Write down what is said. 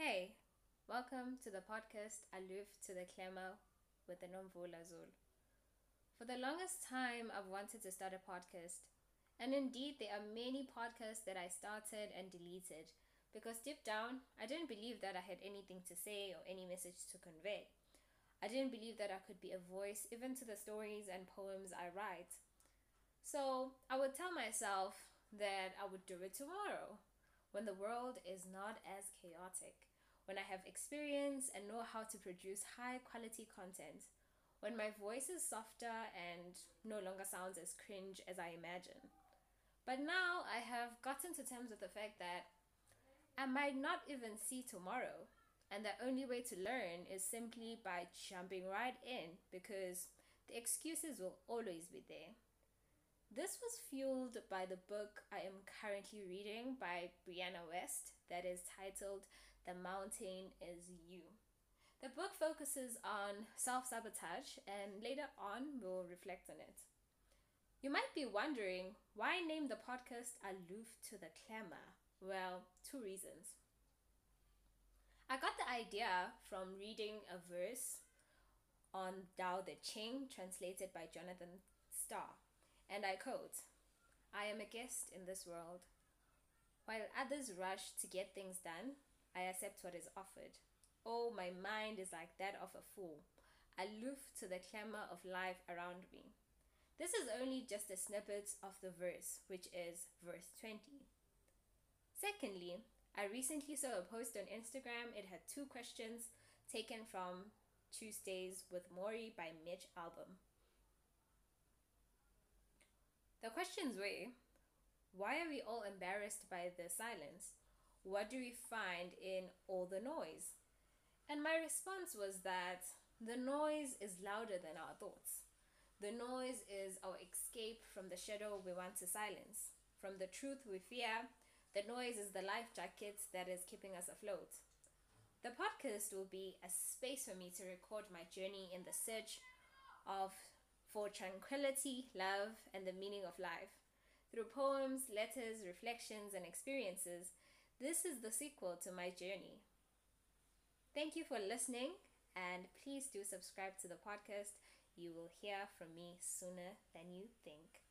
Hey, welcome to the podcast Aloof to the Clamor with the Nomvula Zulu. For the longest time, I've wanted to start a podcast. And indeed, there are many podcasts that I started and deleted because deep down, I didn't believe that I had anything to say or any message to convey. I didn't believe that I could be a voice even to the stories and poems I write. So I would tell myself that I would do it tomorrow when the world is not as chaotic, when I have experience and know how to produce high quality content, when my voice is softer and no longer sounds as cringe as I imagine. But now I have gotten to terms with the fact that I might not even see tomorrow, and the only way to learn is simply by jumping right in because the excuses will always be there. This was fueled by the book I am currently reading by Brianna Wiest that is titled The Mountain Is You. The book focuses on self sabotage and later on we'll reflect on it. You might be wondering why name the podcast Aloof to the Clamor? Well, two reasons. I got the idea from reading a verse on Tao Te Ching translated by Jonathan Star and I quote I am a guest in this world. While others rush to get things done, I accept what is offered. Oh, my mind is like that of a fool, aloof to the clamor of life around me. This is only just a snippet of the verse, which is verse 20. Secondly, I recently saw a post on Instagram. It had two questions taken from Tuesdays with Morrie by Mitch Albom. The questions were why are we all embarrassed by the silence? What do we find in all the noise? And my response was that the noise is louder than our thoughts. The noise is our escape from the shadow we want to silence, from the truth we fear. The noise is the life jacket that is keeping us afloat. The podcast will be a space for me to record my journey in the search of for tranquility, love, and the meaning of life. Through poems, letters, reflections, and experiences, this is the sequel to my journey. Thank you for listening, and please do subscribe to the podcast. You will hear from me sooner than you think.